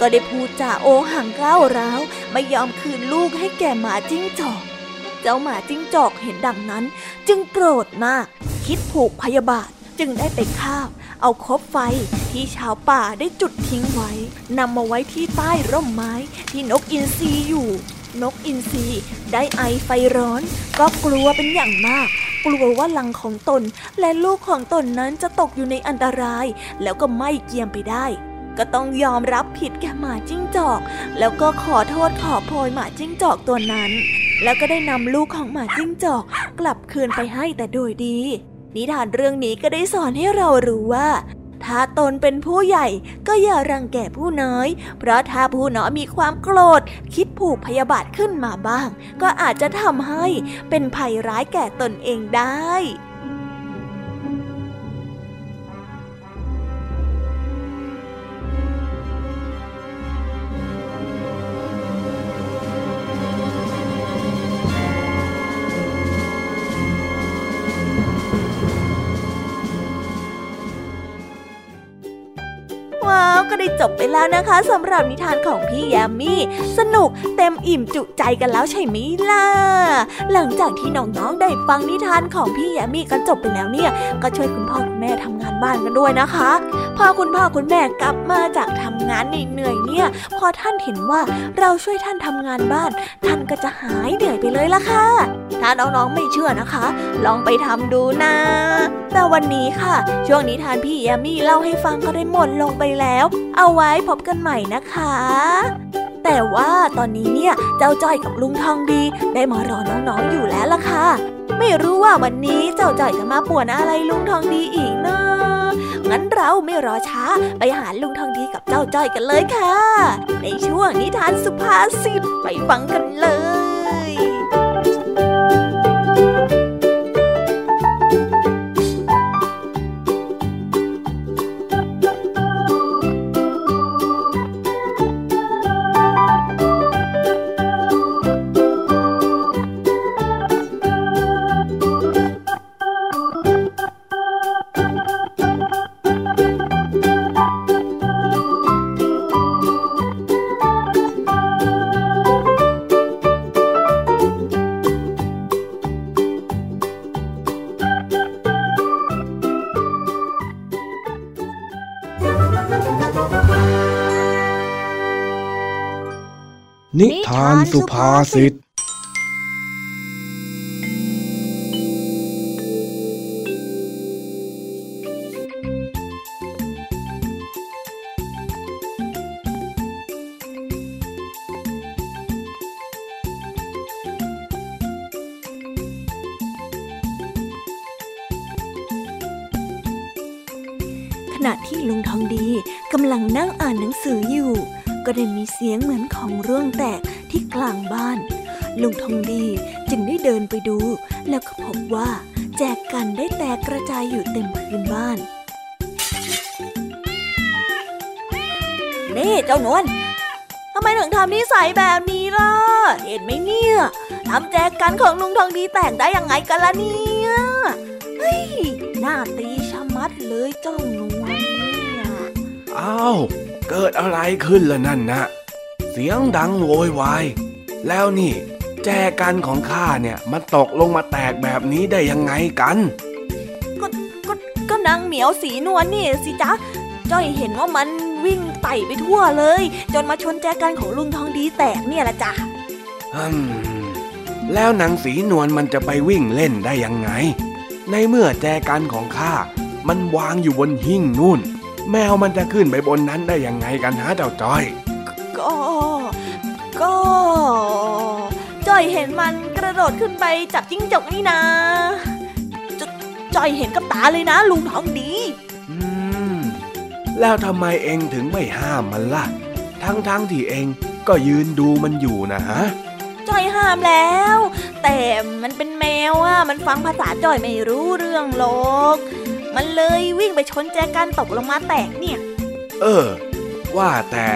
ก็ได้พูดจาโอหังก้าวร้าว ไม่ยอมคืนลูกให้แก่หมาจิ้งจอก เจ้าหมาจิ้งจอกเห็นดังนั้น จึงโกรธมาก คิดผูกพยาบาทจึงได้ไปคาบ เอาคบไฟที่ชาวป่าได้จุดทิ้งไว้นำมาไว้ที่ใต้ร่มไม้ที่นกอินทรีอยู่ นกอินทรีได้ไอไฟร้อน ก็กลัวเป็นอย่างมาก กลัวว่าลังของตนและลูกของตนนั้นจะตกอยู่ในอันตราย แล้วก็ไม่เกียมไปได้ก็ต้องยอมรับผิดแก่หมาจิ้งจอก แล้วก็ขอโทษขอโพยหมาจิ้งจอกตัวนั้น แล้วก็ได้นำลูกของหมาจิ้งจอกกลับคืนไปให้แต่โดยดี นิทานเรื่องนี้ก็ได้สอนให้เรารู้ว่า ถ้าตนเป็นผู้ใหญ่ก็อย่ารังแกผู้น้อย เพราะถ้าผู้น้อยมีความโกรธ คิดผูกพยาบาทขึ้นมาบ้าง ก็อาจจะทำให้เป็นภัยร้ายแก่ตนเองได้ จบไปแล้วนะคะสำหรับนิทานของพี่แยมมี่สนุกเต็มอิ่มจุใจกันแล้วใช่ไหมล่ะ หลังจากที่น้องๆได้ฟังนิทานของพี่แยมมี่กันจบไปแล้วเนี่ย ก็ช่วยคุณพ่อคุณแม่ทำงานบ้านกันด้วยนะคะ พอคุณพ่อคุณแม่กลับมาจากทำงานเหนื่อยๆเนี่ย พอท่านเห็นว่าเราช่วยท่านทำงานบ้าน ท่านก็จะหายเหนื่อยไปเลยละค่ะ ถ้าน้องๆไม่เชื่อนะคะ ลองไปทำดูนะ แต่วันนี้ค่ะ ช่วงนิทานพี่แยมมี่เล่าให้ฟังก็ได้หมดลงไปแล้ว เอาไว้พบกันใหม่นะคะ แต่ว่าตอนนี้เนี่ยเจ้าจ้อยกับลุงทองดีได้มารอน้องๆอยู่แล้วล่ะค่ะ ไม่รู้ว่าวันนี้เจ้าจ้อยจะมาป่วนอะไรลุงทองดีอีกนะงั้นเราไม่รอช้าไปหาลุงทองดีกับเจ้าจ้อยกันเลยค่ะ ในช่วงนิทานสุภาษิตไปฟังกันเลย สุภาษิต กกันของลุงทองดีแตกได้ยังไงกันล่ะเนี่ยเฮ้ยหน้าตีชะมัดเลยเจ้านวลเนี่ยอ้าว เกิดอะไรขึ้นล่ะนั่นนะ เสียงดังโวยวาย แล้วนี่ แจกันของข้าเนี่ยมันตกลงมาแตกแบบนี้ได้ยังไงกัน ก็นางเหมียวสีนวลนี่สิจ๊ะจ้อยเห็นว่ามันวิ่งไต่ไปทั่วเลย จนมาชนแจกันของลุงทองดีแตกเนี่ยละจ้ะอืม แล้วนางสีนวลมันจะไปวิ่งเล่นได้ยังไง ในเมื่อแจกันของข้ามันวางอยู่บนหิ้งนู่น แมวมันจะขึ้นไปบนนั้นได้ยังไงกันฮะเจ้าจ้อย ก็ ก็จ้อยเห็นมันกระโดดขึ้นไปจับจิ้งจกนี่นะจ้อยเห็นกับตาเลยนะ ลุงทองดีอืมแล้วทำไมเองถึงไม่ห้ามมันล่ะ ทั้งๆทที่เองก็ยืนดูมันอยู่นะฮะ จ้อยห้ามแล้ว แต่มันเป็นแมวอะมันฟังภาษาจ้อยไม่รู้เรื่องหรอก มันเลยวิ่งไปชนแจกันตกลงมาแตกเนี่ย เออ ว่าแต่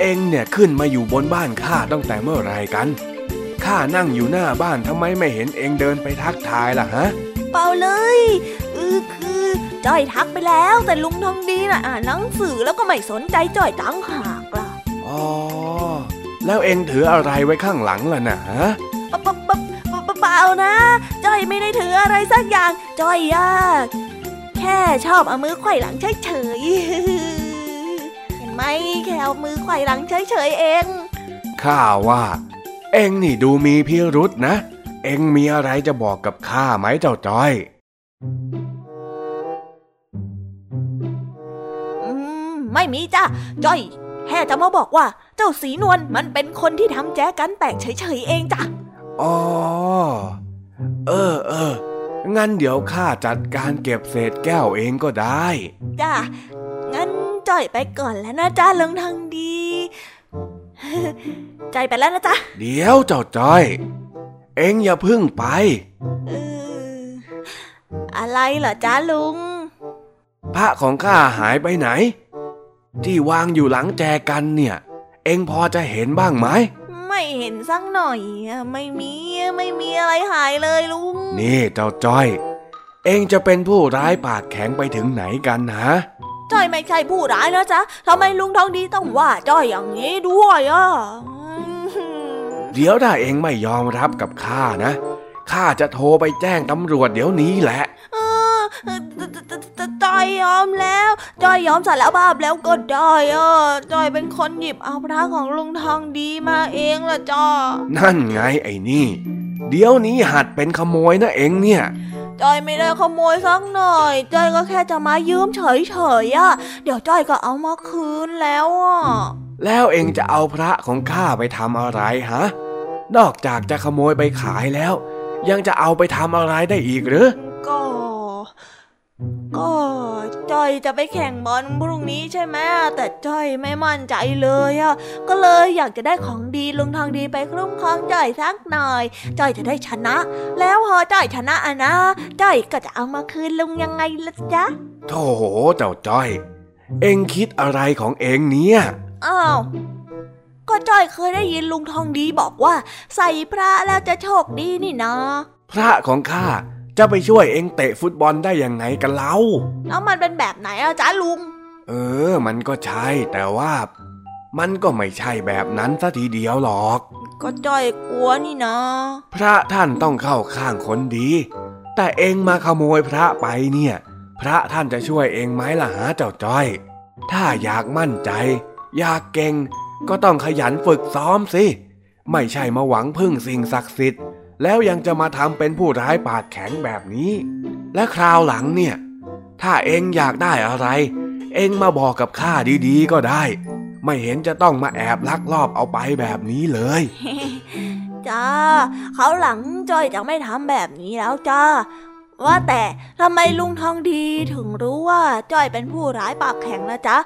เองเนี่ยขึ้นมาอยู่บนบ้านข้าตั้งแต่เมื่อไรกัน ข้านั่งอยู่หน้าบ้านทำไมไม่เห็นเองเดินไปทักทายล่ะฮะ เปล่าเลยเออคือจ้อยทักไปแล้ว แต่ลุงทองดีน่ะอ่านหนังสือแล้วก็ไม่สนใจจ้อยตั้งหากล่ะ อ๋อ แล้วเองถืออะไรไว้ข้างหลังล่ะนะฮะปะปะปะเปล่านะ จ้อยไม่ได้ถืออะไรสักอย่าง จ้อยยาก แค่ชอบเอามือไขว่หลังเฉยๆเห็นไหมแค่เอามือไขว่หลังเฉยๆเองข้าว่า เองนี่ดูมีพิรุษนะ เองมีอะไรจะบอกกับข้าไหมเจ้าจ้อยอืมไม่มีจ้ะจ้อย แค่จะมาบอกว่า เจ้าสีนวลมันเป็นคนที่ทำแจกันแตกเฉยๆเองจ้ะ อ๋อ เออเออ งั้นเดี๋ยวข้าจัดการเก็บเศษแก้วเองก็ได้ จ้ะ งั้นจ่อยไปก่อนแล้วนะจ้าลงทางดี ใจไปแล้วนะจ๊ะ เดี๋ยวเจ้าจ้อย เอ็งอย่าพึ่งไปออะไรเหรอจ้าลุง พระของข้าหายไปไหน ที่วางอยู่หลังแจกันเนี่ย เอ็งพอจะเห็นบ้างไหม ไม่เห็นสักหน่อย ไม่มีไม่มีอะไรหายเลยลุง นี่เจ้าจ้อย เอ็งจะเป็นผู้ร้ายปากแข็งไปถึงไหนกันฮะจ้อยไม่ใช่ผู้ร้ายแล้วจ๊ะทำไมลุงทองดีต้องว่าจ้อยอย่างนี้ด้วยอะเดี๋ยวถ้าเอ็งไม่ยอมรับกับข้านะข้าจะโทรไปแจ้งตำรวจเดี๋ยวนี้แหละ จอยยอมแล้วจอยยอมสารภาพแล้วก็ได้อะจอยเป็นคนหยิบเอาพระของลุงทองดีมาเองล่ะจอนั่นไงไอ้นี่ เดี๋ยวนี้หัดเป็นขโมยนะเองเนี่ยจอยไม่ได้ขโมยสักหน่อยจอยก็แค่จะมายืมเฉยๆอะเดี๋ยวจอยก็เอามาคืนแล้วอะแล้วเองจะเอาพระของข้าไปทำอะไรฮะนอกจากจะขโมยไปขายแล้ว ยังจะเอาไปทำอะไรได้อีกหรือก็ ก็จ้อยจะไปแข่งบอลพรุ่งนี้ใช่ไหมแต่จ้อยไม่มั่นใจเลยอะก็เลยอยากจะได้ของดีลุงทองดีไปคุ้มครองจ้อยสักหน่อย จ้อยจะได้ชนะ แล้วพอจ้อยชนะอะนะจ้อยก็จะเอามาคืนลุงยังไงล่ะจ๊ะโธ่เจ้าจ้อย เอ็งคิดอะไรของเอ็งเนี่ยอ้าวก็จ้อยเคยได้ยินลุงทองดีบอกว่า ใส่พระแล้วจะโชคดีนี่นะ พระของข้า จะไปช่วยเองเตะฟุตบอลได้ยังไงกันเล่า แล้วมันเป็นแบบไหนอะจ๊ะลุง เออ มันก็ใช่ แต่ว่า มันก็ไม่ใช่แบบนั้นซะทีเดียวหรอก ก็จ้อยกลัวนี่นะ พระท่านต้องเข้าข้างคนดี แต่เองมาขโมยพระไปเนี่ย พระท่านจะช่วยเองไหมล่ะฮะเจ้าจ้อย ถ้าอยากมั่นใจ อยากเก่ง ก็ต้องขยันฝึกซ้อมสิ ไม่ใช่มาหวังพึ่งสิ่งศักดิ์สิทธิ์ แล้วยังจะมาทำเป็นผู้ร้ายปากแข็งแบบนี้ และคราวหลังเนี่ย ถ้าเองอยากได้อะไร เองมาบอกกับข้าดีๆก็ได้ ไม่เห็นจะต้องมาแอบลักลอบเอาไปแบบนี้เลยจ้าเขาหลังจอยจะไม่ทำแบบนี้แล้วจ้าว่าแต่ทำไมลุงทองดีถึงรู้ว่าจ้อยเป็นผู้ร้ายปากแข็งนะจ๊ะ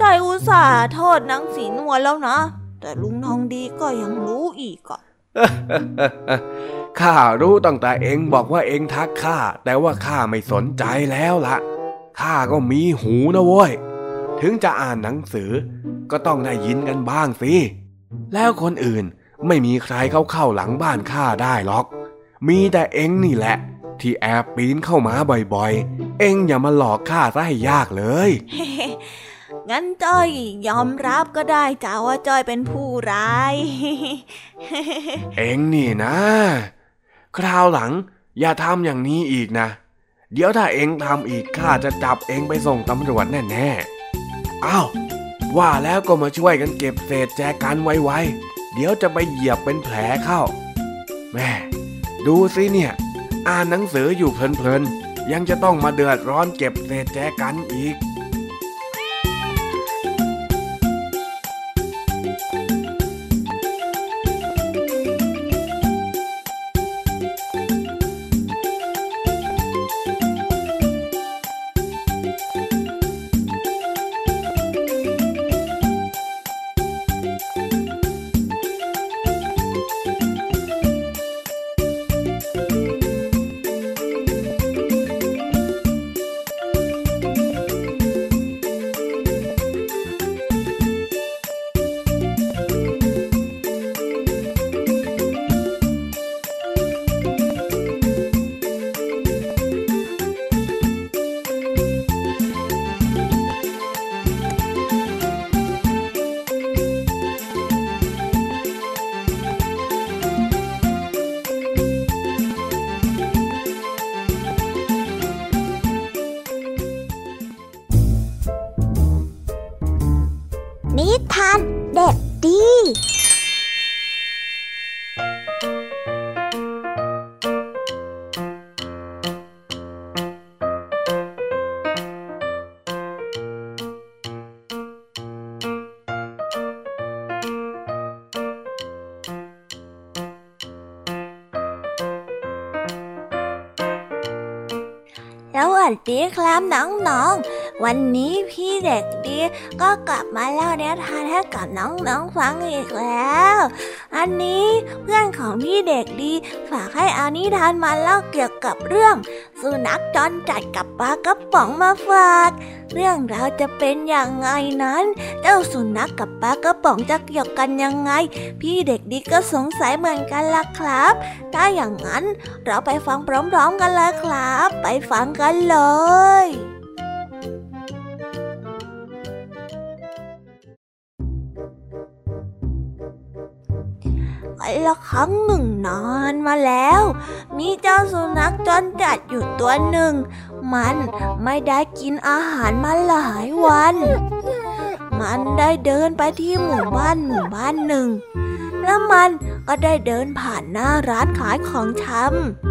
จ้อยอุตส่าห์โทษนางสีนวลแล้วนะ แต่ลุงทองดีก็ยังรู้อีกอะ ข้ารู้ตั้งแต่เองบอกว่าเองทักข้าแต่ว่าข้าไม่สนใจแล้วละข้าก็มีหูนะเว้ย ถึงจะอ่านหนังสือ ก็ต้องได้ยินกันบ้างสิ แล้วคนอื่นไม่มีใครเข้าเข้าหลังบ้านข้าได้หรอก มีแต่เองนี่แหละ ที่แอบปีนเข้ามาบ่อยๆ เองอย่ามาหลอกข้าซะให้ยากเลย งั้นจ้อยยอมรับก็ได้จ้าว่าจ้อยเป็นผู้ร้าย เอ็งนี่นะ คราวหลังอย่าทำอย่างนี้อีกนะ เดี๋ยวถ้าเองทำอีกข้าจะจับเองไปส่งตำรวจแน่ๆอ้าวว่าแล้วก็มาช่วยกันเก็บเศษแจกันไว้ๆเดี๋ยวจะไปเหยียบเป็นแผลเข้า แม่ดูสิเนี่ย อ่านหนังสืออยู่เพลินๆยังจะต้องมาเดือดร้อนเก็บเศษแจกันอีก ดีครับน้องๆ วันนี้พี่เด็กดีก็กลับมาเล่านิทานให้กับน้องๆฟังอีกแล้ว อันนี้เพื่อนของพี่เด็กดีฝากให้อานิทานมาเล่าเกี่ยวกับเรื่อง สุนัขจรจัดกับปลากระป๋องมาฝาก เรื่องราวจะเป็นอย่างไงนั้น เจ้าสุนัขกกับปลากระป๋องจะเกี่ยวกันยังไง พี่เด็กดีก็สงสัยเหมือนกันล่ะครับ ถ้าอย่างนั้นเราไปฟังพร้อมๆกันเลยครับ ไปฟังกันเลย ละครั้งหนึ่งนานมาแล้ว มีเจ้าสุนัขจรจัดอยู่ตัวหนึ่ง มันไม่ได้กินอาหารมาหลายวัน มันได้เดินไปที่หมู่บ้านหมู่บ้านหนึ่ง แล้วมันก็ได้เดินผ่านหน้าร้านขายของชำ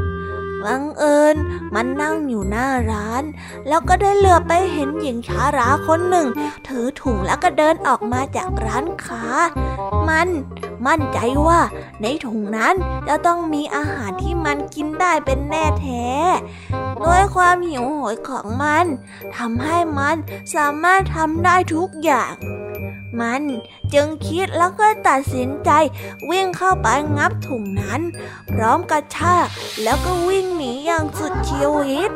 บังเอิญมันนั่งอยู่หน้าร้าน แล้วก็ได้เหลือไปเห็นหญิงชาราคนหนึ่ง ถือถุงแล้วก็เดินออกมาจากร้านค้า มันมั่นใจว่าในถุงนั้นจะต้องมีอาหารที่มันกินได้เป็นแน่แท้ด้วยความหิวโหยของมันทำให้มันสามารถทำได้ทุกอย่าง มันจึงคิดแล้วก็ตัดสินใจ วิ่งเข้าไปงับถุงนั้น พร้อมกระชากแล้วก็วิ่งหนีอย่างสุดชีวิต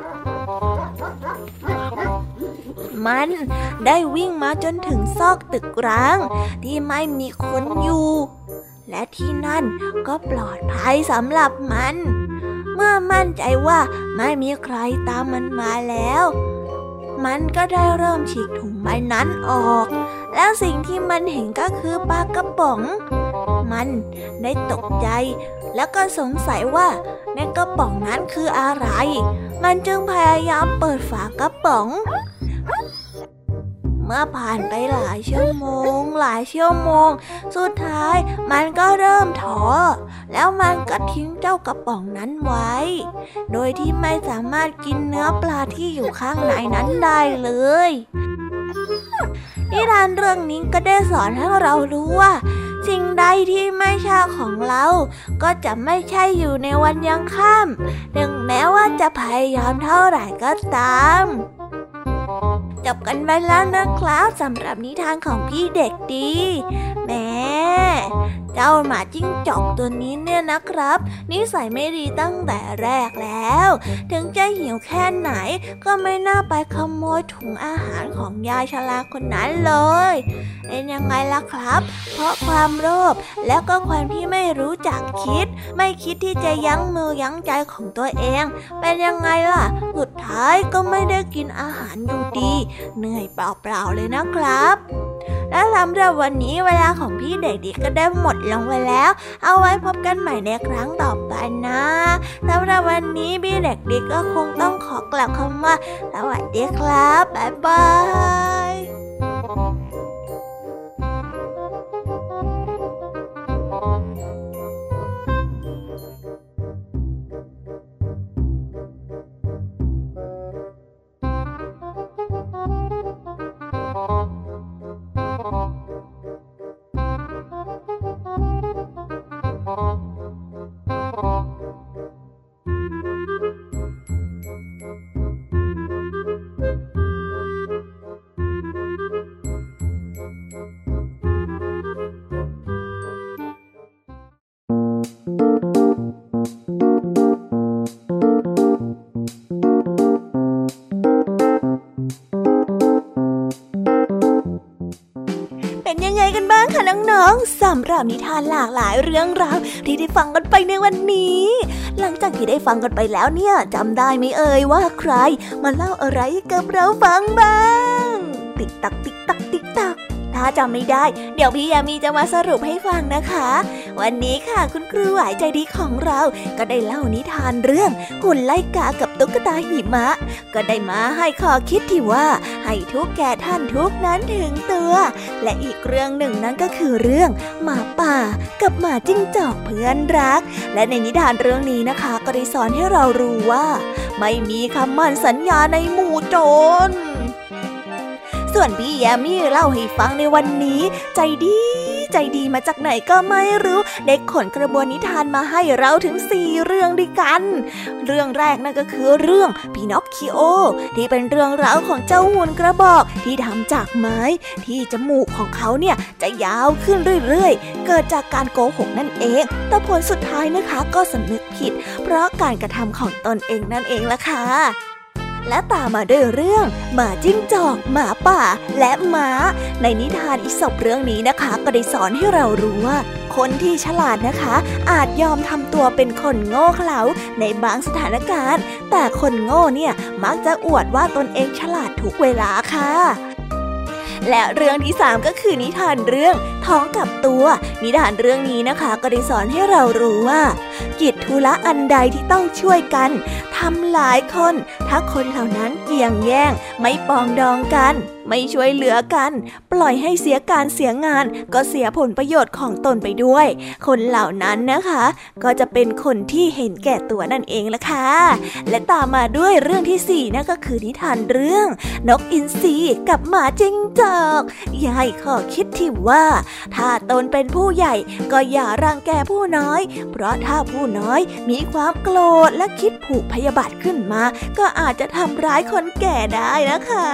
มันได้วิ่งมาจนถึงซอกตึกร้าง ที่ไม่มีคนอยู่ และที่นั่นก็ปลอดภัยสำหรับมัน เมื่อมั่นใจว่าไม่มีใครตามมันมาแล้ว มันก็ได้เริ่มฉีกถุงใบนั้นออก แล้วสิ่งที่มันเห็นก็คือปลากระป๋อง มันได้ตกใจ แล้วก็สงสัยว่าในกระป๋องนั้นคืออะไร มันจึงพยายามเปิดฝากระป๋อง เมื่อผ่านไปหลายชั่วโมง หลายชั่วโมง สุดท้ายมันก็เริ่มท้อแล้วมันก็ทิ้งเจ้ากระป๋องนั้นไว้ โดยที่ไม่สามารถกินเนื้อปลาที่อยู่ข้างในนั้นได้เลยนิทานเรื่องนี้ก็ได้สอนให้เรารู้ว่า สิ่งใดที่ไม่ใช่ของเรา ก็จะไม่ใช่อยู่ในวันยังค่ำถึงแม้ว่าจะพยายามเท่าไหร่ก็ตาม จบกันไปแล้วนะครับสำหรับนิทานของพี่เด็กดีแม่เจ้าหมาจิ้งจอกตัวนี้เนี่ยนะครับ นิสัยไม่ดีตั้งแต่แรกแล้ว ถึงจะหิวแค่ไหนก็ไม่น่าไปขโมยถุงอาหารของยายชราคนนั้นเลยเป็นยังไงล่ะครับ เพราะความโลภแล้วก็ความที่ไม่รู้จักคิด ไม่คิดที่จะยั้งมือยั้งใจของตัวเอง เป็นยังไงล่ะ สุดท้ายก็ไม่ได้กินอาหารอยู่ดี เหนื่อยเปล่าๆเลยนะครับ และสำหรับวันนี้เวลาของพี่เด็กดีก็ได้หมดลงไปแล้ว เอาไว้พบกันใหม่ในครั้งต่อไปนะสำหรับวันนี้พี่เด็กดีก็คงต้องขอกล่าวคำว่าสวัสดีครับบ๊ายบาย น้องๆสำหรับนิทานหลากหลายเรื่องราวที่ได้ฟังกันไปในวันนี้ หลังจากที่ได้ฟังกันไปแล้วเนี่ยจำได้ไหมเอ่ยว่าใคร มาเล่าอะไรกับเราฟังบ้าง ติดตัาจำไม่ได้ เดี๋ยวพี่ยามีจะมาสรุปให้ฟังนะคะ วันนี้ค่ะคุณครูหวายใจดีของเราก็ได้เล่านิทานเรื่องหุ่นไล่กากับตุ๊กตาหิมะ ก็ได้มาให้ข้อคิดที่ว่า ให้ทุกแก่ท่านทุกนั้นถึงตัว และอีกเรื่องหนึ่งนั้นก็คือเรื่องหมาป่ากับหมาจิ้งจอกเพื่อนรัก และในนิทานเรื่องนี้นะคะ ก็ได้สอนให้เรารู้ว่า ไม่มีคำมั่นสัญญาในหมู่โจร ส่วนพี่แยมมี่เล่าให้ฟังในวันนี้ ใจดีใจดีมาจากไหนก็ไม่รู้เด็กขนกระบวนนิทานมาให้เราถึงสี่เรื่องด้วยกัน เรื่องแรกนั่นก็คือเรื่องพีนอคคิโอ ที่เป็นเรื่องราวของเจ้าหุ่นกระบอกที่ทำจากไม้ ที่จมูกของเขาเนี่ยจะยาวขึ้นเรื่อยๆ เกิดจากการโกหกนั่นเอง แต่ผลสุดท้ายนะคะก็สำนึกผิด เพราะการกระทำของตนเองนั่นเองล่ะค่ะ และตามมาด้วยเรื่อง หมาจิ้งจอก หมาป่า และหมา ในนิทานอิศบเรื่องนี้นะคะ ก็ได้สอนให้เรารู้ว่า คนที่ฉลาดนะคะ อาจยอมทำตัวเป็นคนโง่เขลาในบางสถานการณ์ แต่คนโง่เนี่ยมักจะอวดว่าตนเองฉลาดทุกเวลาค่ะและเรื่องที่สามก็คือนิทานเรื่องท้องกับตัว นิทานเรื่องนี้นะคะ ก็ได้สอนให้เรารู้ว่ากิจธุระอันใดที่ต้องช่วยกันทำหลายคน ถ้าคนเหล่านั้นเกี่ยงแย่ง ไม่ปองดองกัน ไม่ช่วยเหลือกัน ปล่อยให้เสียการเสียงาน ก็เสียผลประโยชน์ของตนไปด้วย คนเหล่านั้นนะคะ ก็จะเป็นคนที่เห็นแก่ตัวนั่นเองละค่ะ และตามมาด้วยเรื่องที่สี่นั่นก็คือนิทานเรื่อง นกอินทรีกับหมาจิ้งจอกยายข้อคิดที่ว่า ถ้าตนเป็นผู้ใหญ่ก็อย่ารังแกผู้น้อย เพราะถ้าผผู้น้อยมีความโกรธและคิดผูกพยาบาทขึ้นมา ก็อาจจะทำร้ายคนแก่ได้นะคะ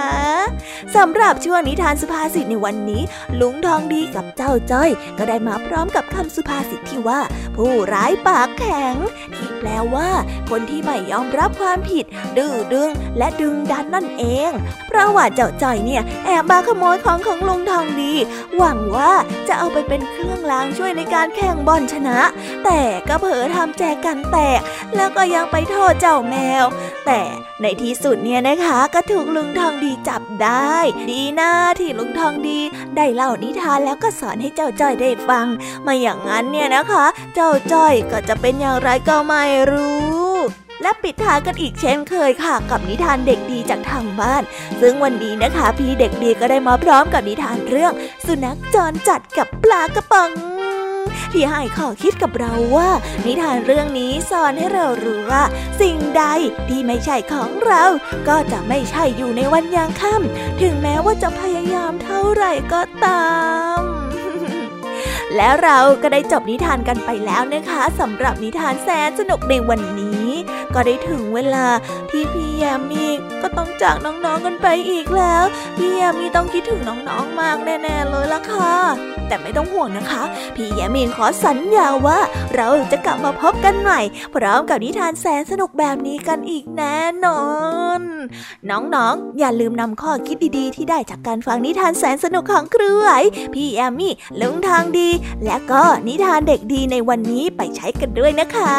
สำหรับช่วงนิทานสุภาษิตในวันนี้ ลุงทองดีกับเจ้าจ้อย ก็ได้มาพร้อมกับคำสุภาษิตที่ว่า ผู้ร้ายปากแข็ง ที่แปลว่า คนที่ไม่ยอมรับความผิด ดื้อดึง และดึงดันนั่นเองเพราะว่าเจ้าจ้อยเนี่ยแอบมาขโมยของของลุงทองดี หวังว่าจะเอาไปเป็นเครื่องล้างช่วยในการแข่งบอลชนะ แต่ก็เผลอทำแจกันแตก แล้วก็ยังไปโทษเจ้าแมว แต่ในที่สุดเนี่ยนะคะก็ถูกลุงทองดีจับได้ ดีนะที่ลุงทองดีได้เล่านิทานแล้วก็สอนให้เจ้าจ้อยได้ฟัง ไม่อย่างนั้นเนี่ยนะคะ เจ้าจ้อยก็จะเป็นอย่างไรก็ไม่รู้และปิดท้ายกันอีกเช่นเคยค่ะ กับนิทานเด็กดีจากทางบ้าน ซึ่งวันนี้นะคะ พี่เด็กดีก็ได้มาพร้อมกับนิทานเรื่อง สุนัขจรจัดกับปลากระป๋อง ที่ให้ข้อคิดกับเราว่า นิทานเรื่องนี้สอนให้เรารู้ว่า สิ่งใดที่ไม่ใช่ของเรา ก็จะไม่ใช่อยู่ในวันยางค่ำถึงแม้ว่าจะพยายามเท่าไหร่ก็ตามแล้วเราก็ได้จบนิทานกันไปแล้วนะคะสำหรับนิทานแสนสนุกในวันนี้ ก็ได้ถึงเวลาที่พี่แยมมีก็ต้องจากน้องๆกันไปอีกแล้ว พี่แยมมีต้องคิดถึงน้องๆมากแน่ๆเลยล่ะค่ะ แต่ไม่ต้องห่วงนะคะ พี่แยมมีขอสัญญาว่า เราจะกลับมาพบกันใหม่ พร้อมกับนิทานแสนสนุกแบบนี้กันอีกแน่นอน น้องๆ อย่าลืมนำข้อคิดดีๆ ที่ได้จากการฟังนิทานแสนสนุกของครูไหวพี่แอมมี่ลุงทางดี และก็นิทานเด็กดีในวันนี้ไปใช้กันด้วยนะคะ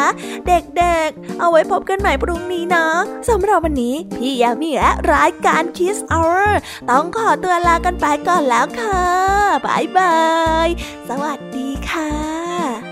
เด็กๆ เอาไว้พบกันใหม่พรุ่งนี้นะสำหรับวันนี้พี่ยามีและรายการ Kiss Hour ต้องขอตัวลากันไปก่อนแล้วค่ะบายบาย สวัสดีค่ะ